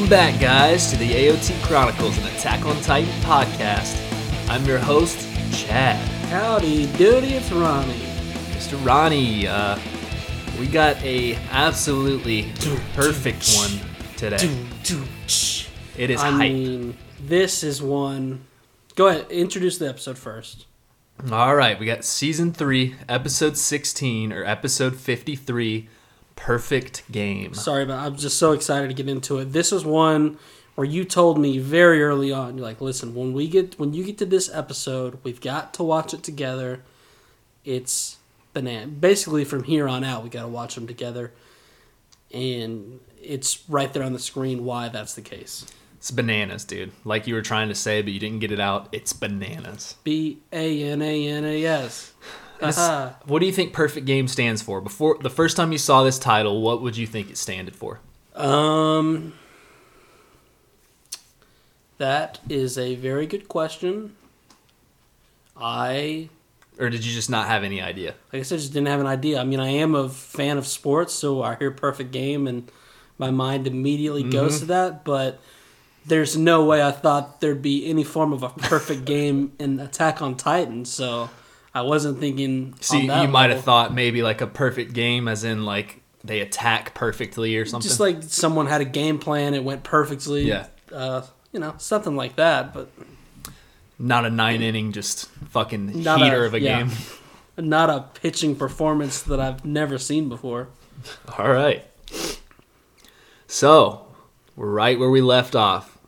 Welcome back, guys, to the AOT Chronicles and Attack on Titan podcast. I'm your host, Chad. Howdy doody, it's Ronnie. Mr. Ronnie, uh, we got a absolutely perfect one today. It is I hype. mean, this is one. Go ahead, introduce the episode first. All right, we got season three, episode 16, or episode 53, Perfect Game. Sorry, but I'm just so excited to get into it. This is one where you told me very early on. You're like, listen, when we get when you get to this episode, we've got to watch it together. It's banana. Basically, from here on out, we got to watch them together, and it's right there on the screen why that's the case. It's bananas, dude. Like you were trying to say, but you didn't get it out. It's bananas. B A N A N A S. Haha. what do you think Perfect Game stands for? Before the first time you saw this title, what would you think it standed for? Um, that is a very good question. I, Or did you just not have any idea? like I said, just didn't have an idea. I mean, I am a fan of sports, so I hear perfect game and my mind immediately goes Mm-hmm. to that, but there's no way I thought there'd be any form of a perfect game in Attack on Titan, so I wasn't thinking. See, on that you might have thought maybe like a perfect game, as in like they attack perfectly or something. Just like someone had a game plan, it went perfectly. Yeah. Uh, you know, something like that, but not a nine inning, just fucking Not heater a- of a yeah. game. not a pitching performance that I've never seen before. All right. So we're right where we left off.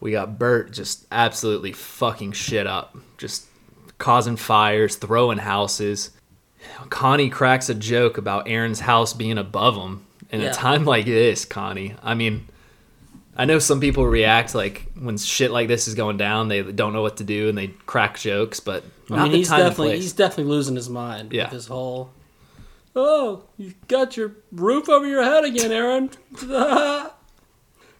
We got Bert just absolutely fucking shit up, just causing fires, throwing houses. Connie cracks a joke about Eren's house being above him. In Yeah. a time like this, Connie, I mean, I know some people react like when shit like this is going down, they don't know what to do and they crack jokes, but I mean, he's definitely he's definitely losing his mind Yeah. with this whole. Oh, you got your roof over your head again, Eren.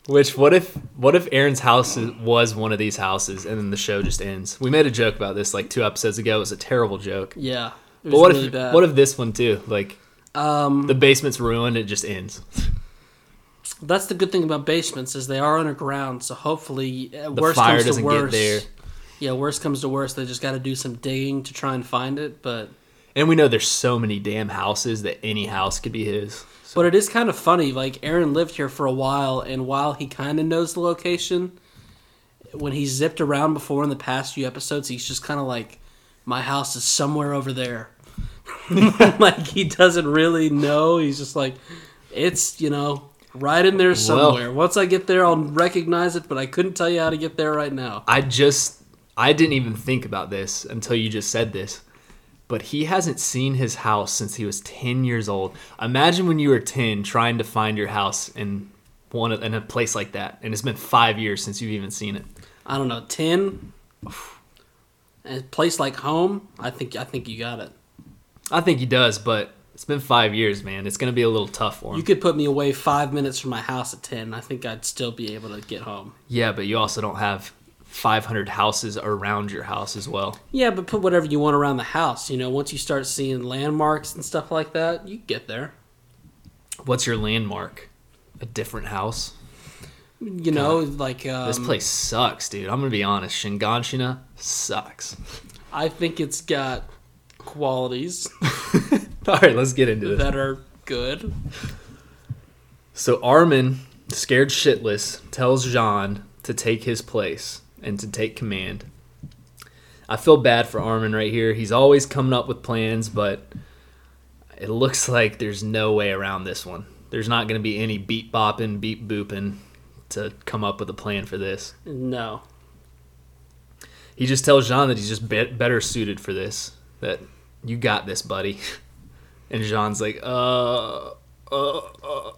Which what if what if Eren's house was one of these houses and then the show just ends? We made a joke about this like two episodes ago. It was a terrible joke. yeah, it was But what really if bad. what if this one too? Like um, the basement's ruined, it just ends. that's the good thing about basements is they are underground, so hopefully, uh, The worst comes doesn't to get worst. there. Yeah, worst comes to worst, they just got to do some digging to try and find it. But And we know there's so many damn houses that any house could be his. But it is kind of funny. Like Eren lived here for a while, and while he kind of knows the location, when he zipped around before in the past few episodes, he's just kind of like, "My house is somewhere over there." like he doesn't really know. He's just like, "It's you know right in there somewhere." Once I get there, I'll recognize it, but I couldn't tell you how to get there right now. I just I didn't even think about this until you just said this. But he hasn't seen his house since he was 10 years old. Imagine when you were 10 trying to find your house in one in a place like that and it's been 5 years since you've even seen it. I don't know, ten. A place like home, I think I think you got it. I think he does, but it's been 5 years, man. It's going to be a little tough for him. You could put me away five minutes from my house at ten. I think I'd still be able to get home. yeah, but you also don't have 500 houses around your house as well. Yeah, but put whatever you want around the house. You know, once you start seeing landmarks and stuff like that, you get there. What's your landmark? A different house? You know, like um, This place sucks, dude. I'm going to be honest. Shiganshina sucks. I think it's got qualities All right, let's get into this. that are good. So Armin, scared shitless, tells Jean to take his place and to take command. I feel bad for Armin right here. He's always coming up with plans, but it looks like there's no way around this one. There's not going to be any beat bopping, beat booping to come up with a plan for this. No, He just tells Jean that he's just be- better suited for this. That you got this, buddy. And Jean's like, uh, uh, uh.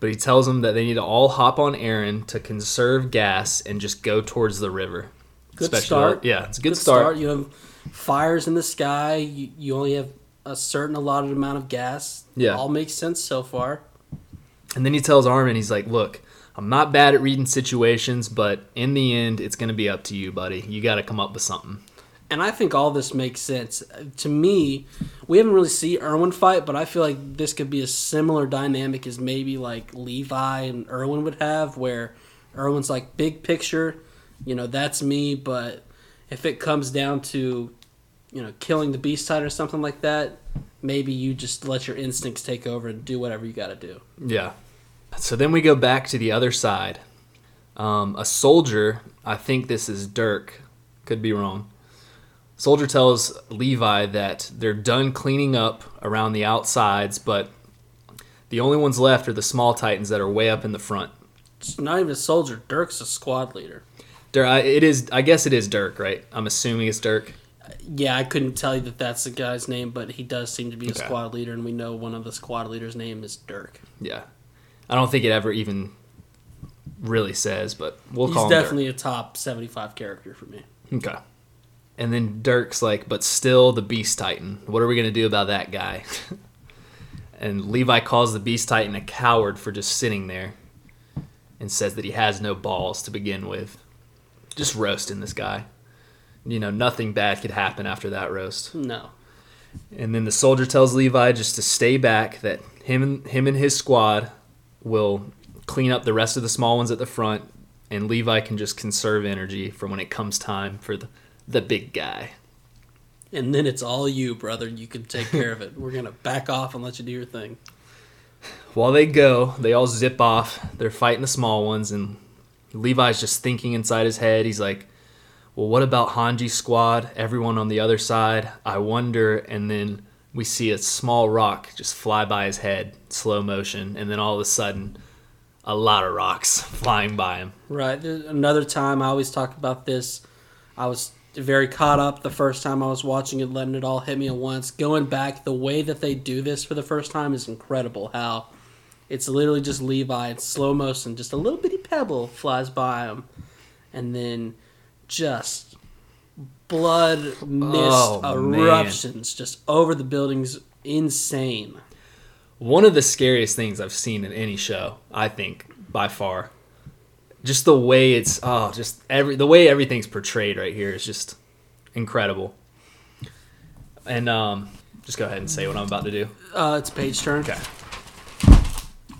But he tells them that they need to all hop on Eren to conserve gas and just go towards the river. good Especially- start. Yeah, it's a good, start. You have fires in the sky. You, you only have a certain allotted amount of gas. Yeah. all makes sense so far. And then he tells Armin, he's like, look, I'm not bad at reading situations, but in the end, it's going to be up to you, buddy. You got to come up with something. And I think all this makes sense. To me, we haven't really seen Erwin fight, but I feel like this could be a similar dynamic as maybe like Levi and Erwin would have, where Erwin's like big picture, you know, that's me, but if it comes down to, you know, killing the beast side or something like that, maybe you just let your instincts take over and do whatever you got to do. Yeah. So then we go back to the other side. Um, a soldier, I think this is Dirk, could be wrong. Soldier tells Levi that they're done cleaning up around the outsides, but the only ones left are the small titans that are way up in the front. It's not even a soldier. Dirk's a squad leader. Dirk, it is. I guess it is Dirk, right? I'm assuming it's Dirk. Yeah, I couldn't tell you that that's the guy's name, but he does seem to be a Okay. squad leader, and we know one of the squad leaders' name is Dirk. Yeah, I don't think it ever even really says, but we'll He's call him Dirk. definitely a top 75 character for me. Okay. And then Dirk's like, but still the Beast Titan. What are we going to do about that guy? and Levi calls the Beast Titan a coward for just sitting there and says that he has no balls to begin with. Just roasting this guy. You know, nothing bad could happen after that roast. No. And then the soldier tells Levi just to stay back, that him and him and his squad will clean up the rest of the small ones at the front, and Levi can just conserve energy for when it comes time for the, the big guy. And then it's all you, brother. You can take care of it. We're going to back off and let you do your thing. While they go, they all zip off. They're fighting the small ones, and Levi's just thinking inside his head. He's like, Well, what about Hanji's squad? Everyone on the other side? I wonder. And then we see a small rock just fly by his head, slow motion, and then all of a sudden, a lot of rocks flying by him. Right. Another time, I always talk about this. I was very caught up the first time I was watching it, letting it all hit me at once. Going back, the way that they do this for the first time is incredible. How it's literally just Levi in slow motion, just a little bitty pebble flies by him, and then just blood mist Oh, man. eruptions just over the buildings. Insane. One of the scariest things I've seen in any show, I think, by far. Just the way it's oh, just every the way everything's portrayed right here is just incredible. And um just go ahead and say what I'm about to do. Uh, it's page turn. Okay.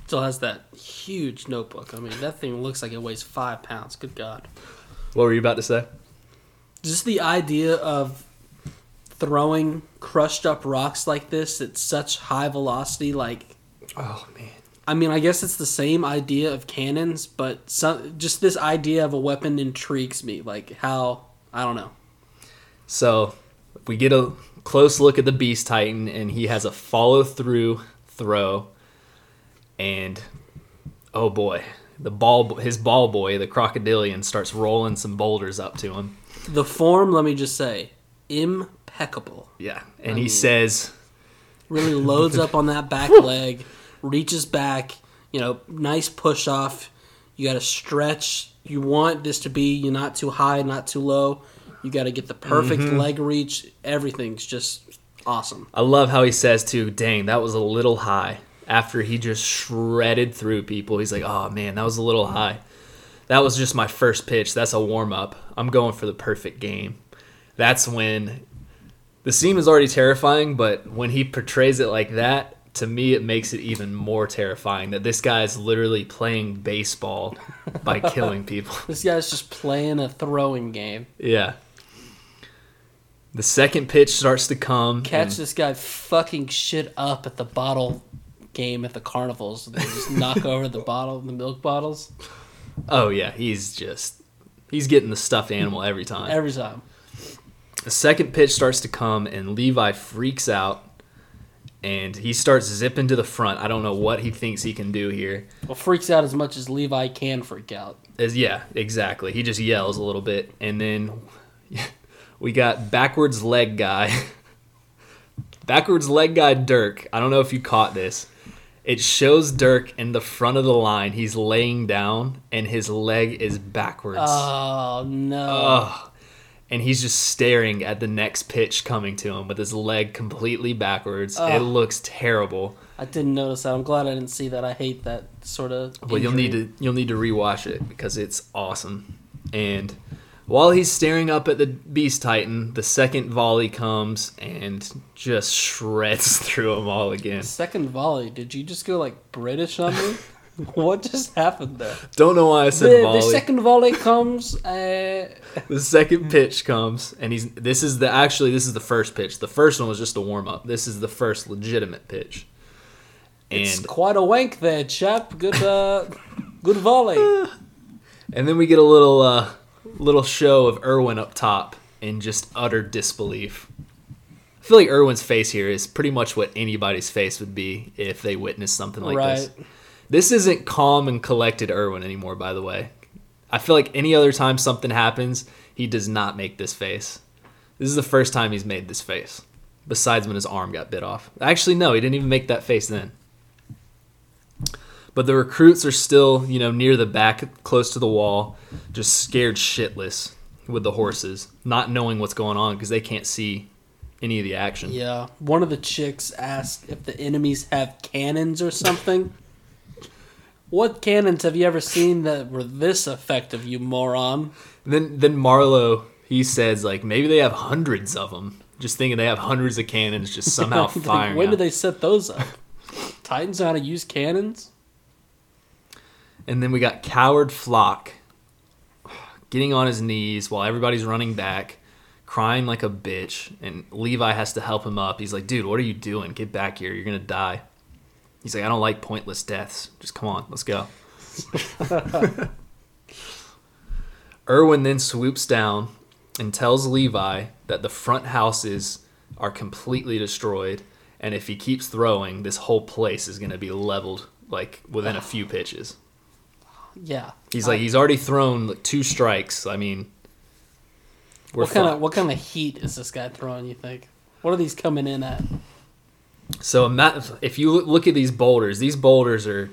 Still has that huge notebook. I mean, that thing looks like it weighs five pounds. Good God. What were you about to say? Just the idea of throwing crushed up rocks like this at such high velocity, like, Oh man. I mean, I guess it's the same idea of cannons, but some, just this idea of a weapon intrigues me. Like, how, I don't know. So we get a close look at the Beast Titan, and he has a follow through throw, and oh boy, the ball, his ball boy, the crocodilian, starts rolling some boulders up to him. The form, let me just say, impeccable. Yeah, and I he mean- says, really loads up on that back leg, reaches back, you know, nice push off. You got to stretch. You want this to be you're not too high, not too low. You got to get the perfect mm-hmm. leg reach. Everything's just awesome. I love how he says too, dang, that was a little high. After he just shredded through people, he's like, oh man, that was a little high. That was just my first pitch. That's a warm up. I'm going for the perfect game. That's when the scene is already terrifying, but when he portrays it like that, to me, it makes it even more terrifying that this guy is literally playing baseball by killing people. This guy's just playing a throwing game. yeah. The second pitch starts to come. Catch and- this guy fucking shit up at the bottle game at the carnivals. They just knock over the bottle, the milk bottles Oh yeah, he's just he's getting the stuffed animal every time. every time. The second pitch starts to come and Levi freaks out and he starts zipping to the front. I don't know what he thinks he can do here. Well, freaks out as much as Levi can freak out. As yeah, exactly. He just yells a little bit and then we got backwards leg guy. backwards leg guy Dirk. I don't know if you caught this. It shows Dirk in the front of the line. He's laying down and his leg is backwards. Oh no! Ugh. And he's just staring at the next pitch coming to him with his leg completely backwards. It looks terrible. I didn't notice that. I'm glad I didn't see that. I hate that sort of. Well, you'll need to you'll need to rewatch it because it's awesome. And while he's staring up at the Beast Titan, the second volley comes and just shreds through them all again. Second volley. Did you just go like British on me? what just happened there? Don't know why I said The, volley. the second volley comes. Uh, The second pitch comes, and he's. This is the actually. This is the first pitch. The first one was just a warm up. This is the first legitimate pitch. it's quite a wank there, chap. Good, uh, good volley. and then we get a little uh, little show of Erwin up top in just utter disbelief. I feel like Erwin's face here is pretty much what anybody's face would be if they witnessed something like. Right. This isn't calm and collected Erwin anymore, by the way. I feel like any other time something happens, he does not make this face. This is the first time he's made this face, besides when his arm got bit off. Actually, no, he didn't even make that face then. But the recruits are still, you know, near the back, close to the wall, just scared shitless with the horses, not knowing what's going on because they can't see any of the action. Yeah. One of the chicks asked if the enemies have cannons or something. What cannons have you ever seen that were this effective, you moron? Then then Marlowe he says like maybe they have hundreds of them. Just thinking they have hundreds of cannons just somehow Like, firing. when out. did they set those up? Titans know how to use cannons? And then we got Coward Flock getting on his knees while everybody's running back, crying like a bitch, and Levi has to help him up. He's like, "Dude, what are you doing? Get back here. You're going to die." He's like, "I don't like pointless deaths. Just come on, let's go." Erwin then swoops down and tells Levi that the front houses are completely destroyed, and if he keeps throwing, this whole place is going to be leveled like within a few pitches. Yeah. He's uh, like he's already thrown like, two strikes. I mean, we're what kind fine. of what kind of heat is this guy throwing? You think? What are these coming in at? So if you look at these boulders, these boulders are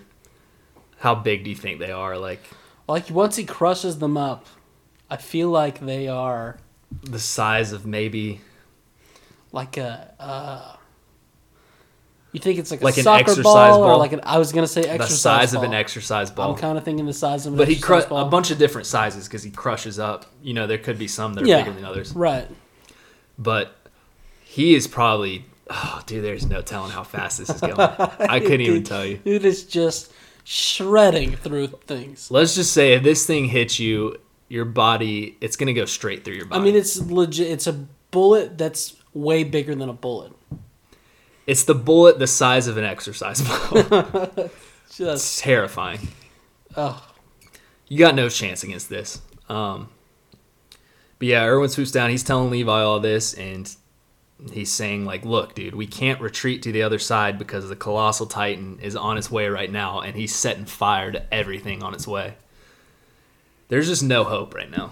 how big do you think they are? Like Like once he crushes them up, I feel like they are the size of maybe like a. Uh, you think it's like, Like a an soccer exercise ball, or like an? I was gonna say exercise. the size ball. of an exercise ball. I'm kind of thinking the size of an but he exercise cru- ball. a bunch of different sizes because he crushes up. You know, there could be some that are Yeah. bigger than others, Right. but he is probably. Oh, dude, there's no telling how fast this is going. I couldn't even tell you. It is just shredding through things. Let's just say if this thing hits you, your body, it's gonna go straight through your body. I mean, it's legit. It's a bullet that's way bigger than a bullet. It's the bullet the size of an exercise ball. Just it's terrifying. oh, You got no chance against this. Um, but yeah, Erwin swoops down. He's telling Levi all this, and he's saying like, "Look, dude, we can't retreat to the other side because the colossal titan is on its way right now, and he's setting fire to everything on its way. There's just no hope right now."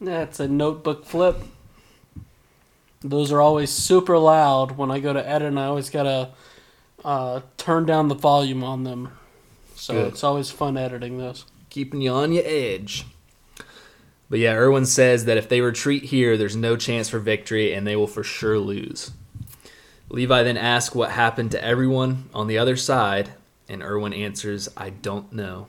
that's a notebook flip. Those are always super loud when I go to edit, and I always gotta uh, turn down the volume on them. So Good. it's always fun editing those. keeping you on your edge. But yeah, Erwin says that if they retreat here, there's no chance for victory and they will for sure lose. Levi then asks what happened to everyone on the other side, and Erwin answers, I don't know.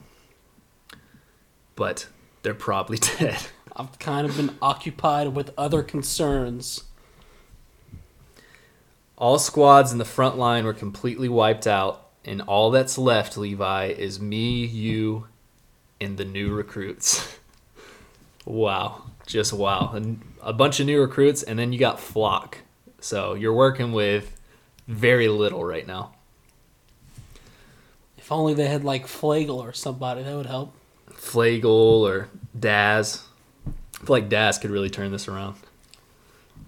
But they're probably dead. I've kind of been occupied with other concerns. All squads in the front line were completely wiped out, and all that's left, Levi, is me, you, and the new recruits. wow. Just wow. And a bunch of new recruits, and then you got Flock. So you're working with very little right now. If only they had like Flegel or somebody, that would help. Flegel or Daz. I feel like Daz could really turn this around.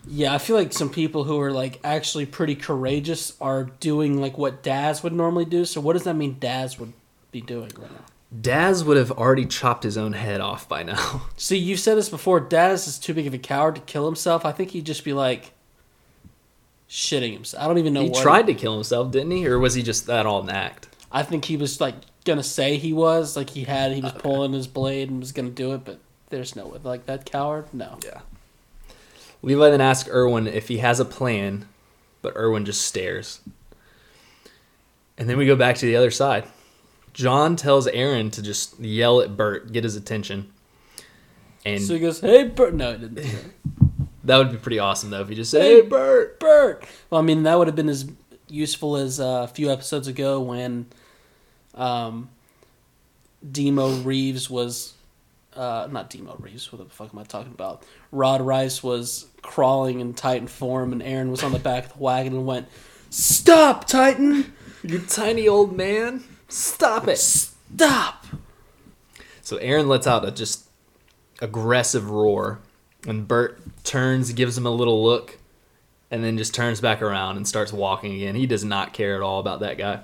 Yeah, I feel like some people who are like actually pretty courageous are doing like what Daz would normally do. So what does that mean Daz would be doing right now? Daz would have already chopped his own head off by now. See, you've said this before. Daz is too big of a coward to kill himself. I think he'd just be like shitting himself. I don't even know. he tried to kill himself, didn't he? Or was he just that all an act? I think he was like gonna say he was like he had he was pulling his blade and was gonna do it, but there's no way like that coward. No. Yeah. Levi then asks Erwin if he has a plan, but Erwin just stares. And then we go back to the other side. Jean tells Eren to just yell at Bert, get his attention. And so he goes, "Hey, Bert." No, he didn't. that would be pretty awesome though if he just said, Hey, "Hey Bert." Bert. Well, I mean, that would have been as useful as uh, a few episodes ago when um, Dimo Reeves was uh, not Dimo Reeves. What the fuck am I talking about? Rod Reiss was crawling in Titan form, and Eren was on the back of the wagon and went, "Stop, Titan! You tiny old man, stop it!" Stop!" So Eren lets out a just aggressive roar, and Bert turns, gives him a little look, and then just turns back around and starts walking again. He does not care at all about that guy.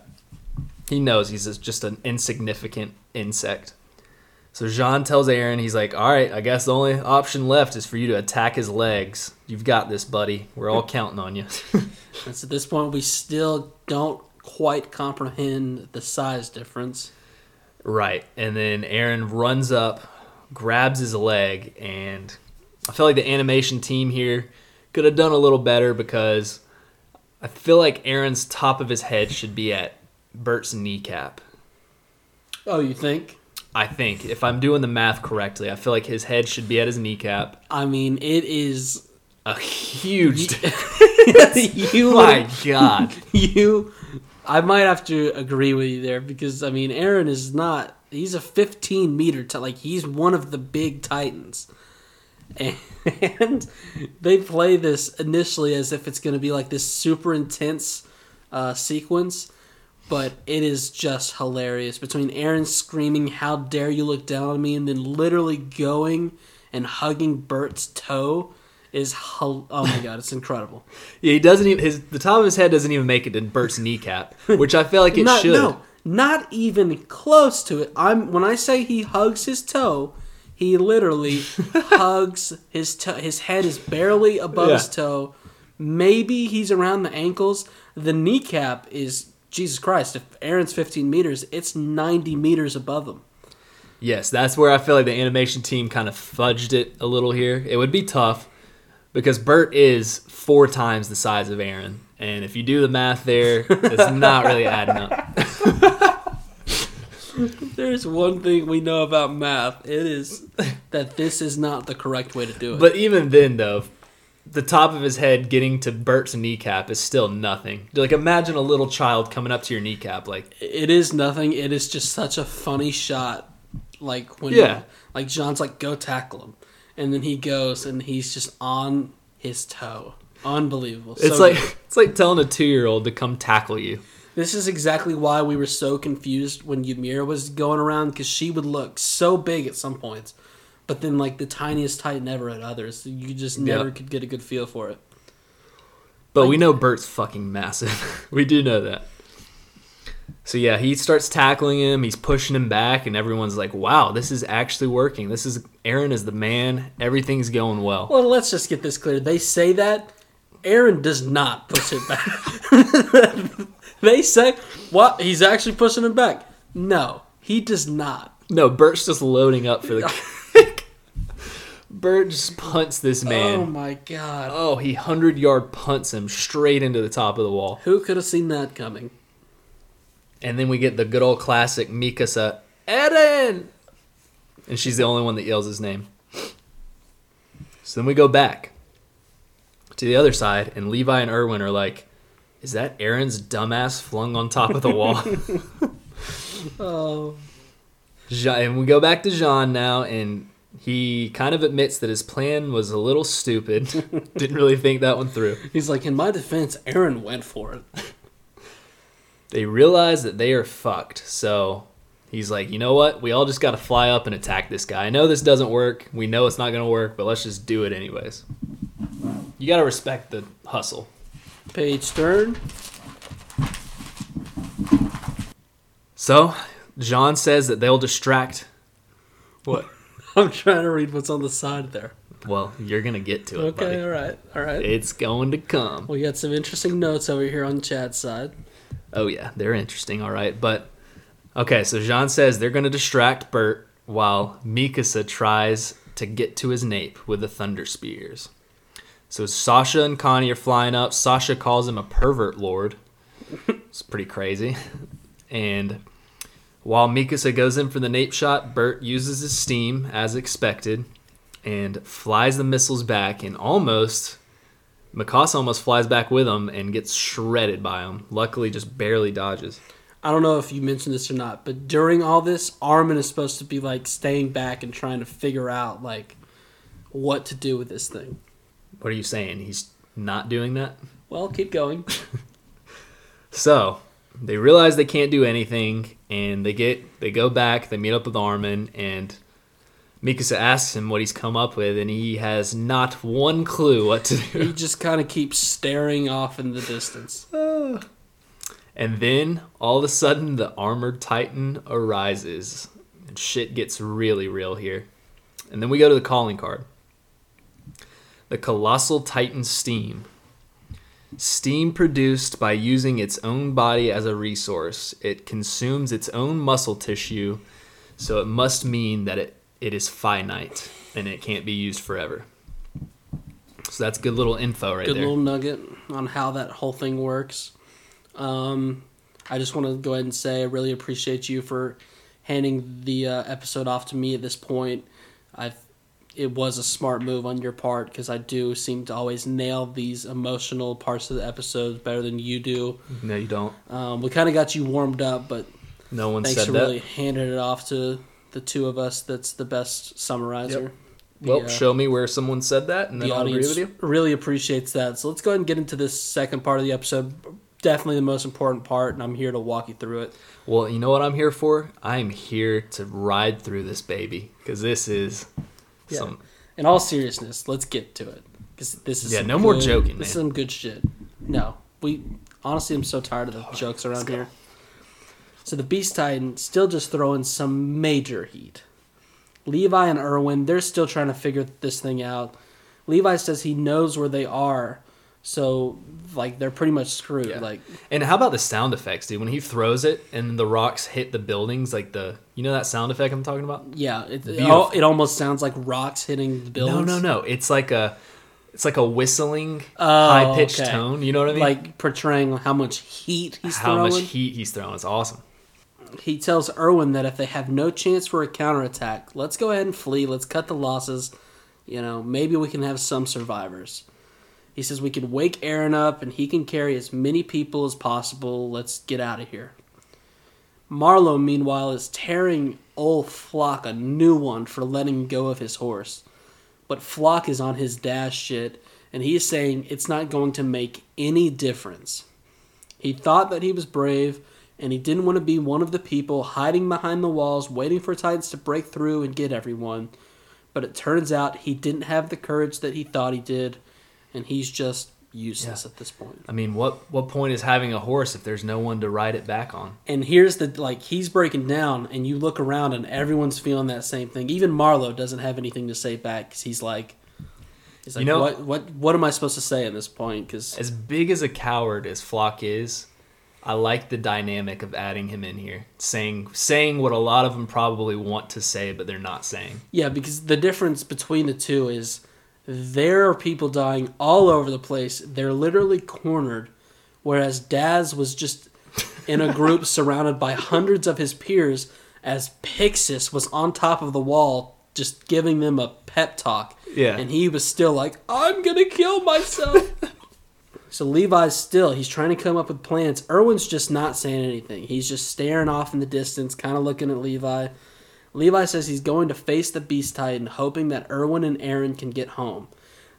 He knows he's just- just an insignificant insect. So Jean tells Eren, he's like, "All right, I guess the only option left is for you to attack his legs. You've got this, buddy. We're all counting on you." And so at this point, we still don't quite comprehend the size difference. Right. And then Eren runs up, grabs his leg, and I feel like the animation team here could have done a little better because I feel like Eren's top of his head should be at Bert's kneecap. Oh, you think? I think. If I'm doing the math correctly, I feel like his head should be at his kneecap. I mean, it is. A huge. you My God. you I might have to agree with you there because I mean Eren is not he's a 15 meter t- like he's one of the big titans. And they play this initially as if it's going to be like this super intense uh, sequence but it is just hilarious. Between Eren screaming how dare you look down on me and then literally going and hugging Bert's toe is oh my god it's incredible Yeah, he doesn't even. His the top of his head doesn't even make it to Bert's kneecap, which I feel like it not, should. No, not even close to it. I'm when I say he hugs his toe, he literally hugs his toe. His head is barely above Yeah. his toe. Maybe he's around the ankles. The kneecap is Jesus Christ. If Eren's 15 meters, it's 90 meters above him. Yes, that's where I feel like the animation team kind of fudged it a little here. It would be tough because Bert is four times the size of Eren. And if you do the math there, it's not really adding up. There's one thing we know about math. It is that this is not the correct way to do it. But even then, though, the top of his head getting to Bert's kneecap is still nothing. Like, imagine a little child coming up to your kneecap. Like, it is nothing. It is just such a funny shot. Like when, Yeah. like Jean's like, go tackle him, and then he goes and he's just on his toe. Unbelievable. it's So like good. it's like telling a two year old to come tackle you. this is exactly why we were so confused when Ymir was going around because she would look so big at some points, but then like the tiniest titan ever at others. You just never Yep. could get a good feel for it. But we know Bert's fucking massive. we do know that. So yeah, he starts tackling him. He's pushing him back, and everyone's like, "Wow, this is actually working. This is Eren is the man. Everything's going well." Well, let's just get this clear. They say that Eren does not push it back. they say, "What? He's actually pushing it back." No, he does not. No, Bert's just loading up for the kick. Bert just punts this man. Oh my god! Oh, he hundred yard punts him straight into the top of the wall, Who could have seen that coming? And then we get the good old classic Mikasa, Eren, and she's the only one that yells his name. So then we go back to the other side, and Levi and Erwin are like, "Is that Eren's dumbass flung on top of the wall?" Oh, Jean, and we go back to Jean now, and he kind of admits that his plan was a little stupid. Didn't really think that one through. he's like, in my defense, Eren went for it. They realize that they are fucked, so he's like, you know what? We all just got to fly up and attack this guy. I know this doesn't work. We know it's not going to work, but let's just do it anyways. You got to respect the hustle. Page turn. So Jean says that they'll distract. What? I'm trying to read what's on the side there. Well, you're going to get to it, Okay, buddy. all right, all right. It's going to come. We got some interesting notes over here on Chad's side. Oh yeah, they're interesting. All right, but okay. So Jean says they're going to distract Bert while Mikasa tries to get to his nape with the thunder spears. So Sasha and Connie are flying up. Sasha calls him a pervert lord. It's pretty crazy. And while Mikasa goes in for the nape shot, Bert uses his steam as expected and flies the missiles back and almost Mikasa almost flies back with him and gets shredded by him. Luckily, just barely dodges. I don't know if you mentioned this or not, but during all this, Armin is supposed to be like staying back and trying to figure out like what to do with this thing. What are you saying? He's not doing that? Well, keep going. So they realize they can't do anything, and they get they go back. They meet up with Armin, and Mikasa asks him what he's come up with, and he has not one clue what to do. he just kind of keeps staring off in the distance. And then all of a sudden, the armored titan arises, and shit gets really real here. And then we go to the calling card. The colossal titan steam. Steam produced by using its own body as a resource. It consumes its own muscle tissue, so it must mean that it, it is finite and it can't be used forever. So that's good little info right Good there. Good little nugget on how that whole thing works. Um, I just want to go ahead and say I really appreciate you for handing the uh, episode off to me at this point. I it was a smart move on your part because I do seem to always nail these emotional parts of the episodes better than you do. no, you don't. Um, we kind of got you warmed up, but No one thanks said for that. really handing it off to the two of us. That's the best summarizer. Well, The, uh, show me where someone said that, and then the I'll agree audience with you. really appreciates that. So let's go ahead and get into this second part of the episode. Definitely the most important part, and I'm here to walk you through it. Well, you know what I'm here for? I'm here to ride through this baby because this is Yeah. some. In all seriousness, let's get to it because this is Yeah, no more joking, This is man. some good shit. No, we honestly, I'm so tired of the jokes around here. So the Beast Titan still just throwing some major heat. Levi and Erwin, they're still trying to figure this thing out. Levi says he knows where they are, so like they're pretty much screwed. Yeah. Like And how about the sound effects, dude? When he throws it and the rocks hit the buildings, like the you know that sound effect I'm talking about? Yeah, it, it, al- it almost sounds like rocks hitting the buildings. No, no, no. It's like a, it's like a whistling, Oh, high pitched okay. tone. You know what I mean? Like portraying how much heat he's how throwing. much heat he's throwing. It's awesome. He tells Erwin that if they have no chance for a counterattack, let's go ahead and flee. Let's cut the losses. You know, maybe we can have some survivors. He says we can wake Eren up and he can carry as many people as possible. Let's get out of here. Marlowe, meanwhile, is tearing old Flock a new one for letting go of his horse. But Flock is on his dash shit, and he's saying it's not going to make any difference. He thought that he was brave, and he didn't want to be one of the people hiding behind the walls, waiting for Titans to break through and get everyone. But it turns out he didn't have the courage that he thought he did, and he's just useless Yeah. at this point. I mean, what what point is having a horse if there's no one to ride it back on? And here's the like he's breaking down, and you look around, and everyone's feeling that same thing. Even Marlowe doesn't have anything to say back because he's like, he's like, You know- what what what am I supposed to say at this point? Because As big as a coward as Flock is, I like the dynamic of adding him in here, saying saying what a lot of them probably want to say, but they're not saying. Yeah, because the difference between the two is there are people dying all over the place. They're literally cornered, whereas Daz was just in a group surrounded by hundreds of his peers as Pixis was on top of the wall just giving them a pep talk. Yeah. And he was still like, I'm going to kill myself. so Levi's still, he's trying to come up with plans. Erwin's just not saying anything. He's just staring off in the distance, kind of looking at Levi. Levi says he's going to face the Beast Titan, hoping that Erwin and Eren can get home.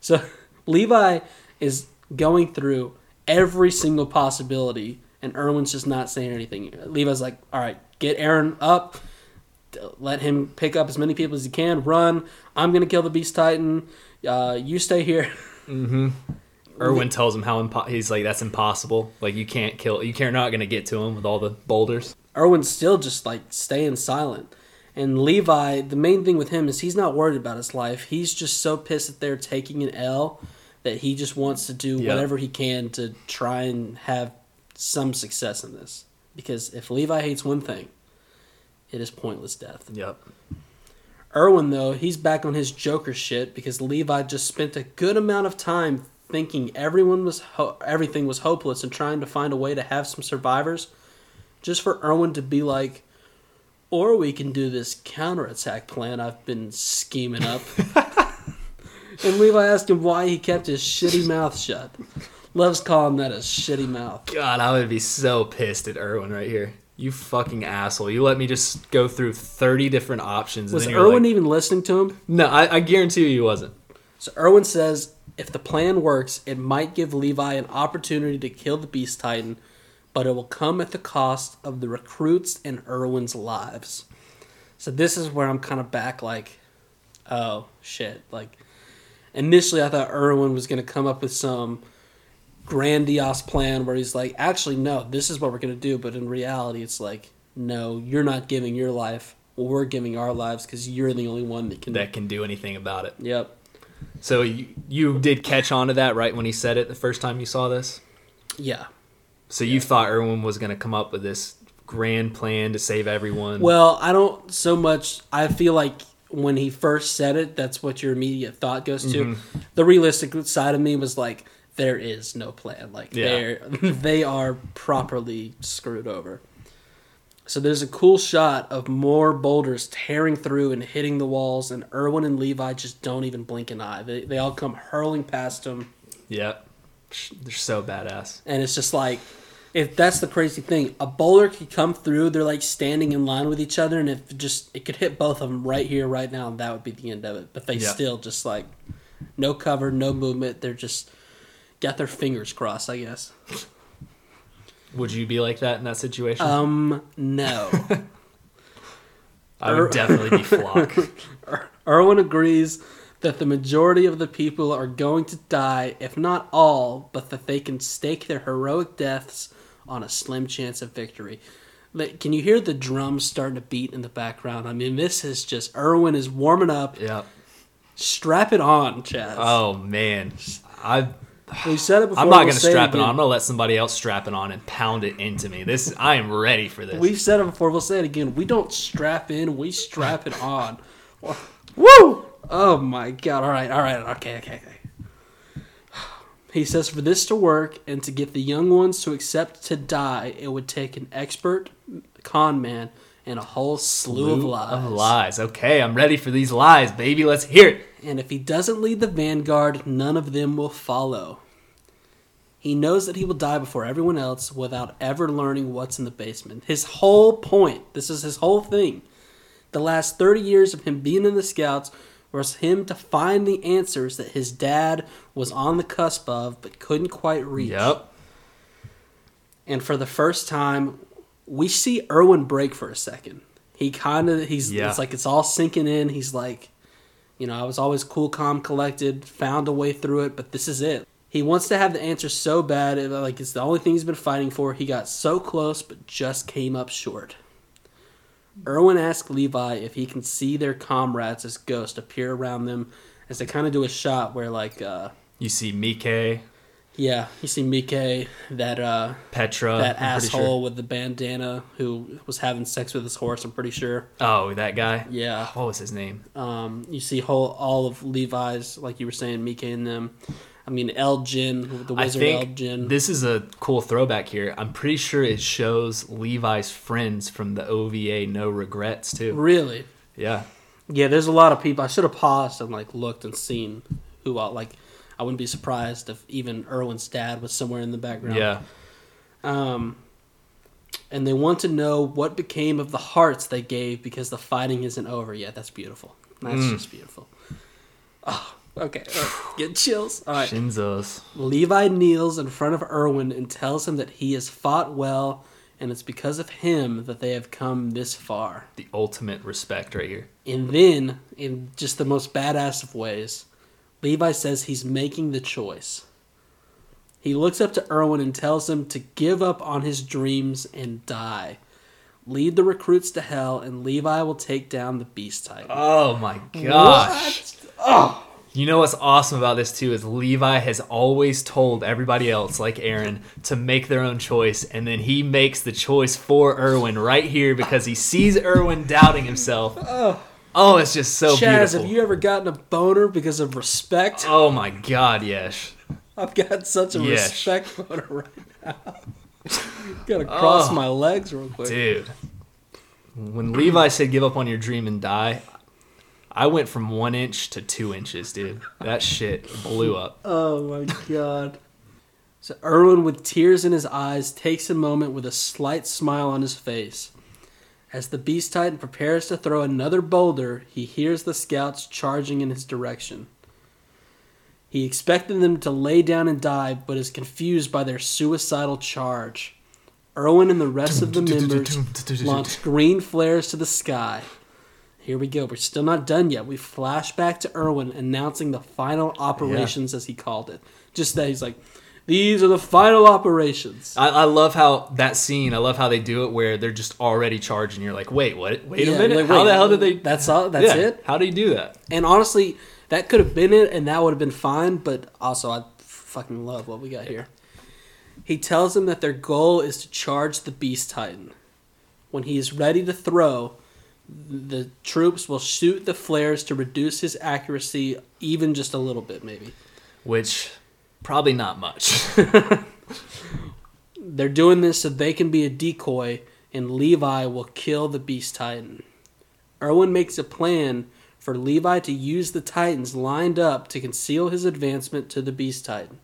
So Levi is going through every single possibility, and Erwin's just not saying anything. Levi's like, all right, get Eren up, let him pick up as many people as he can, run. I'm going to kill the Beast Titan. Uh, you stay here. Erwin tells him how impo- he's like that's impossible. Like you can't kill. You can't not gonna get to him with all the boulders. Erwin's still just like staying silent. And Levi, the main thing with him is he's not worried about his life. He's just so pissed that they're taking an L that he just wants to do Yeah. whatever he can to try and have some success in this. Because if Levi hates one thing, it is pointless death. Yep. Erwin, though, he's back on his Joker shit because Levi just spent a good amount of time thinking everyone was ho- everything was hopeless and trying to find a way to have some survivors, just for Erwin to be like, or we can do this counterattack plan I've been scheming up. and Levi asked him why he kept his shitty mouth shut. Loves calling that a shitty mouth. God, I would be so pissed at Erwin right here. You fucking asshole! You let me just go through thirty different options. Was Erwin like- even listening to him? no, I, I guarantee you, he wasn't. So Erwin says if the plan works, it might give Levi an opportunity to kill the Beast Titan, but it will come at the cost of the recruits and Erwin's lives. So this is where I'm kind of back like, oh shit. Like initially I thought Erwin was gonna come up with some grandiose plan where he's like, actually no, this is what we're gonna do, but in reality it's like, no, you're not giving your life. We're giving our lives because you're the only one that can. That can do anything about it. Yep. So you, you did catch on to that right when he said it the first time you saw this. Yeah. So you thought Erwin was going to come up with this grand plan to save everyone. Well, I don't so much. I feel like when he first said it, that's what your immediate thought goes to. Mm-hmm. The realistic side of me was like, there is no plan. Like Yeah. they're they are properly screwed over. So there's a cool shot of more boulders tearing through and hitting the walls, and Erwin and Levi just don't even blink an eye. They they all come hurling past them. Yep. They're so badass. And it's just like, if that's the crazy thing, a bowler could come through. They're like standing in line with each other, and if just it could hit both of them right here, right now, and that would be the end of it. But they Yeah. still just like no cover, no movement. They're just got their fingers crossed, I guess. Would you be like that in that situation? Um, no. I would Er- definitely be flock. Erwin agrees that the majority of the people are going to die, if not all, but that they can stake their heroic deaths on a slim chance of victory. Can you hear the drums starting to beat in the background? I mean, this is just Erwin is warming up. yep. Strap it on, Chaz. Oh man, I we said it before. I'm not we'll gonna say strap it again. on. I'm gonna let somebody else strap it on and pound it into me. This I am ready for this. We've said it before. We'll say it again. We don't strap in. We strap it on. Woo! Oh my god! All right, all right, okay, okay, okay. He says for this to work and to get the young ones to accept to die, it would take an expert con man and a whole slew of lies. Of lies. Okay, I'm ready for these lies, baby. Let's hear it. And if he doesn't lead the vanguard, none of them will follow. He knows that he will die before everyone else without ever learning what's in the basement. His whole point, this is his whole thing. The last 30 years of him being in the Scouts was him to find the answers that his dad was on the cusp of but couldn't quite reach. Yep. And for the first time, we see Erwin break for a second. He kind of he's Yeah. it's like it's all sinking in. He's like, you know, I was always cool, calm, collected, found a way through it, but this is it. He wants to have the answer so bad, it- like it's the only thing he's been fighting for. He got so close, but just came up short. Erwin asks Levi if he can see their comrades as ghosts appear around them, as they kind of do a shot where, like, uh, You see Mike, yeah, you see Mike, that uh, Petra, that I'm asshole sure. with the bandana who was having sex with his horse. I'm pretty sure. Oh, that guy. Yeah. What was his name? Um, you see whole all of Levi's, like you were saying, Mike and them. I mean, Elgin, the I wizard think Elgin. this is a cool throwback here. I'm pretty sure it shows Levi's friends from the OVA No Regrets too. really? Yeah. Yeah, there's a lot of people. I should have paused and like looked and seen who all like. I wouldn't be surprised if even Erwin's dad was somewhere in the background. Yeah. Um, and they want to know what became of the hearts they gave because the fighting isn't over yet. That's beautiful. That's Mm. just beautiful. Oh, okay. right. Get chills. All right. Shinzo's. Levi kneels in front of Erwin and tells him that he has fought well, and it's because of him that they have come this far. The ultimate respect right here. And then, in just the most badass of ways, Levi says he's making the choice. He looks up to Erwin and tells him to give up on his dreams and die. Lead the recruits to hell, and Levi will take down the beast type. Oh my gosh. Oh. You know what's awesome about this too is Levi has always told everybody else, like Eren, to make their own choice, and then he makes the choice for Erwin right here because he sees Erwin doubting himself. Oh. oh, it's just so Chaz, beautiful. have you ever gotten a boner because of respect? Oh my God, yes. I've got such a Yes. respect boner right now. Gotta cross Oh. my legs real quick. Dude, when Levi said give up on your dream and die, I went from one inch to two inches, dude. That shit blew up. Oh my god. So Erwin, with tears in his eyes, takes a moment with a slight smile on his face. As the Beast Titan prepares to throw another boulder, he hears the scouts charging in his direction. He expected them to lay down and die, but is confused by their suicidal charge. Erwin and the rest of the members launch green flares to the sky. Here we go. We're still not done yet. We flash back to Erwin announcing the final operations, as he called it. Just that he's like, these are the final operations. I, I love how that scene. I love how they do it where they're just already charging. You're like, wait, what? Wait Yeah, a minute. like, how wait, the hell did they? That's all. That's Yeah, it. How do you do that? And honestly, that could have been it, and that would have been fine. But also, I fucking love what we got here. He tells them that their goal is to charge the Beast Titan. When he is ready to throw, the troops will shoot the flares to reduce his accuracy even just a little bit, maybe. Which probably not much. They're doing this so they can be a decoy, and Levi will kill the Beast Titan. Erwin makes a plan for Levi to use the Titans lined up to conceal his advancement to the Beast Titan.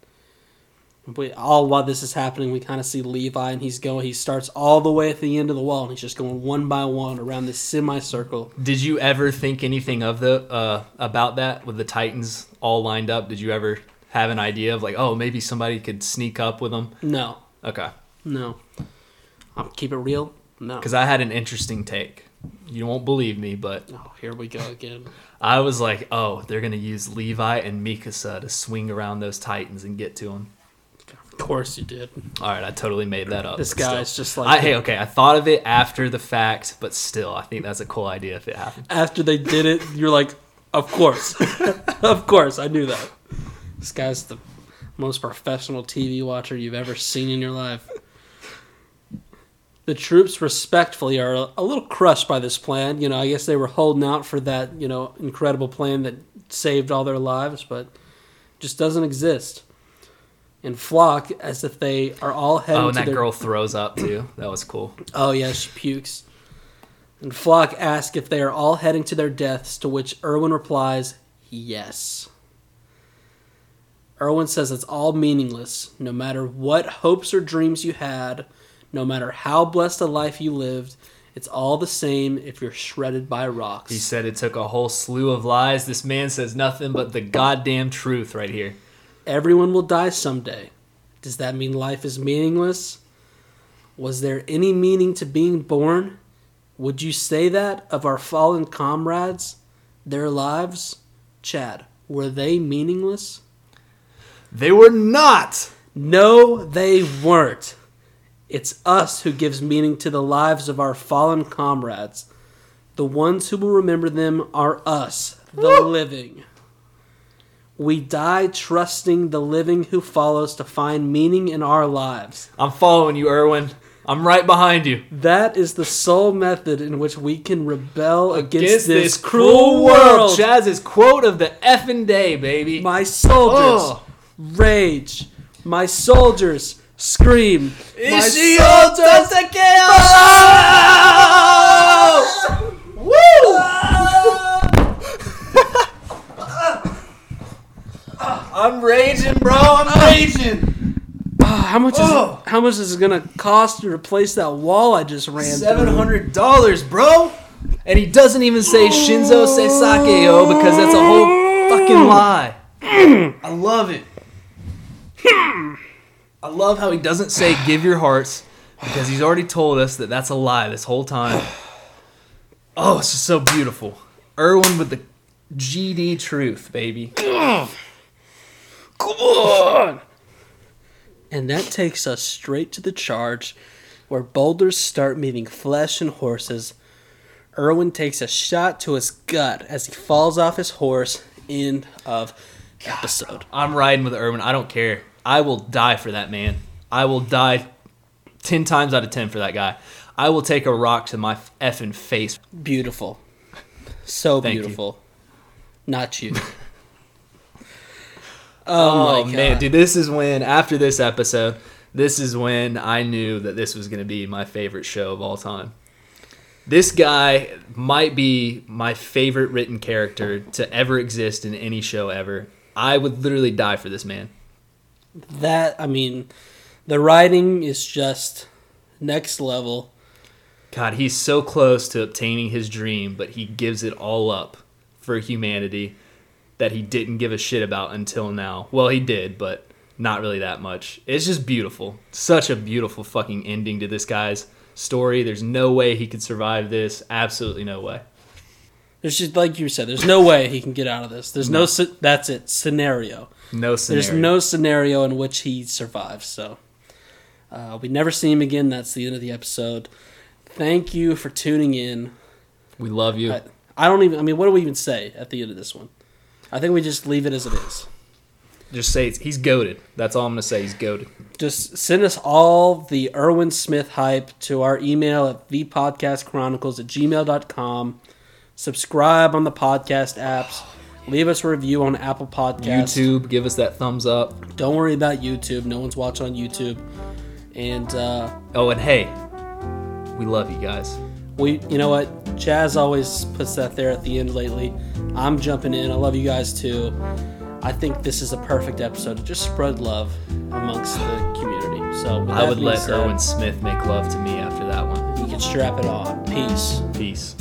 We, all while this is happening, we kind of see Levi, and he's going. He starts all the way at the end of the wall, and he's just going one by one around this semicircle. Did you ever think anything of the uh, about that with the Titans all lined up? Did you ever have an idea of like, oh, maybe somebody could sneak up with them? No, Okay, no, I'll keep it real. No. because I had an interesting take. You won't believe me, but Oh, here we go again. I was like, oh, they're gonna use Levi and Mikasa to swing around those Titans and get to them. Of course you did. All right, I totally made that up. This guy's just like I, hey, okay, I thought of it after the fact, but still, I think that's a cool idea if it happened. after they did it, you're like, of course, of course, I knew that. This guy's the most professional TV watcher you've ever seen in your life. The troops respectfully are a little crushed by this plan. You know, I guess they were holding out for that, you know, incredible plan that saved all their lives, but just doesn't exist. And Floch as if they are all heading Oh, and that their girl throws up too. That was cool. Oh yeah, she pukes. And Floch asks if they are all heading to their deaths, to which Erwin replies, "Yes." Erwin says it's all meaningless, no matter what hopes or dreams you had, no matter how blessed a life you lived, it's all the same if you're shredded by rocks. He said it took a whole slew of lies. This man says nothing but the goddamn truth right here. Everyone will die someday. Does that mean life is meaningless? Was there any meaning to being born? Would you say that of our fallen comrades? Their lives? Chad, were they meaningless? They were not. No, they weren't. It's us who gives meaning to the lives of our fallen comrades. The ones who will remember them are us, the living. We die trusting the living who follows to find meaning in our lives. I'm following you, Erwin. I'm right behind you. That is the sole method in which we can rebel against, Against this, cruel world. Chaz's quote of the effing day, baby. My soldiers Oh. rage. My soldiers scream. My Ishio soldiers I'm raging, bro. I'm raging. Ah, how much is Oh. how much is it gonna cost to replace that wall I just ran Seven through? hundred dollars, bro. And he doesn't even say Shinzo Sasake, yo, because that's a whole fucking lie. I love it. I love how he doesn't say "give your hearts" because he's already told us that that's a lie this whole time. Oh, it's just so beautiful. Erwin with the GD truth, baby. Come on! And that takes us straight to the charge, where boulders start meeting flesh and horses. Erwin takes a shot to his gut as he falls off his horse. End of episode. I'm riding with Erwin. I don't care. I will die for that man. I will die ten times out of ten for that guy. I will take a rock to my effing face. Beautiful. So Thank you. beautiful. Not you. Oh, um, oh, my man, dude, this is when after this episode, this is when I knew that this was going to be my favorite show of all time. This guy might be my favorite written character to ever exist in any show ever. I would literally die for this man. That I mean, the writing is just next level. God, he's so close to obtaining his dream, but he gives it all up for humanity that he didn't give a shit about until now. Well, he did, but not really that much. It's just beautiful. Such a beautiful fucking ending to this guy's story. There's no way he could survive this. Absolutely no way. There's just like you said. There's no way he can get out of this. There's no. sce- that's it. Scenario. No scenario. There's no scenario in which he survives. So uh, we never see him again. That's the end of the episode. Thank you for tuning in. We love you. I, I don't even. I mean, what do we even say at the end of this one? I think we just leave it as it is. Just say it's, he's goaded. That's all I'm gonna say. He's goaded. Just send us all the Erwin Smith hype to our email at thepodcastchronicles at gmail.com. Subscribe on the podcast apps. Leave us a review on Apple Podcasts. YouTube, give us that thumbs up. Don't worry about YouTube. No one's watching on YouTube. And uh, Oh, and hey, we love you guys. We, you know what? Jazz always puts that there at the end lately. I'm jumping in. I love you guys too. I think this is a perfect episode to just spread love amongst the community. So I would let said, Erwin Smith make love to me after that one. You can strap it on. Peace. Peace.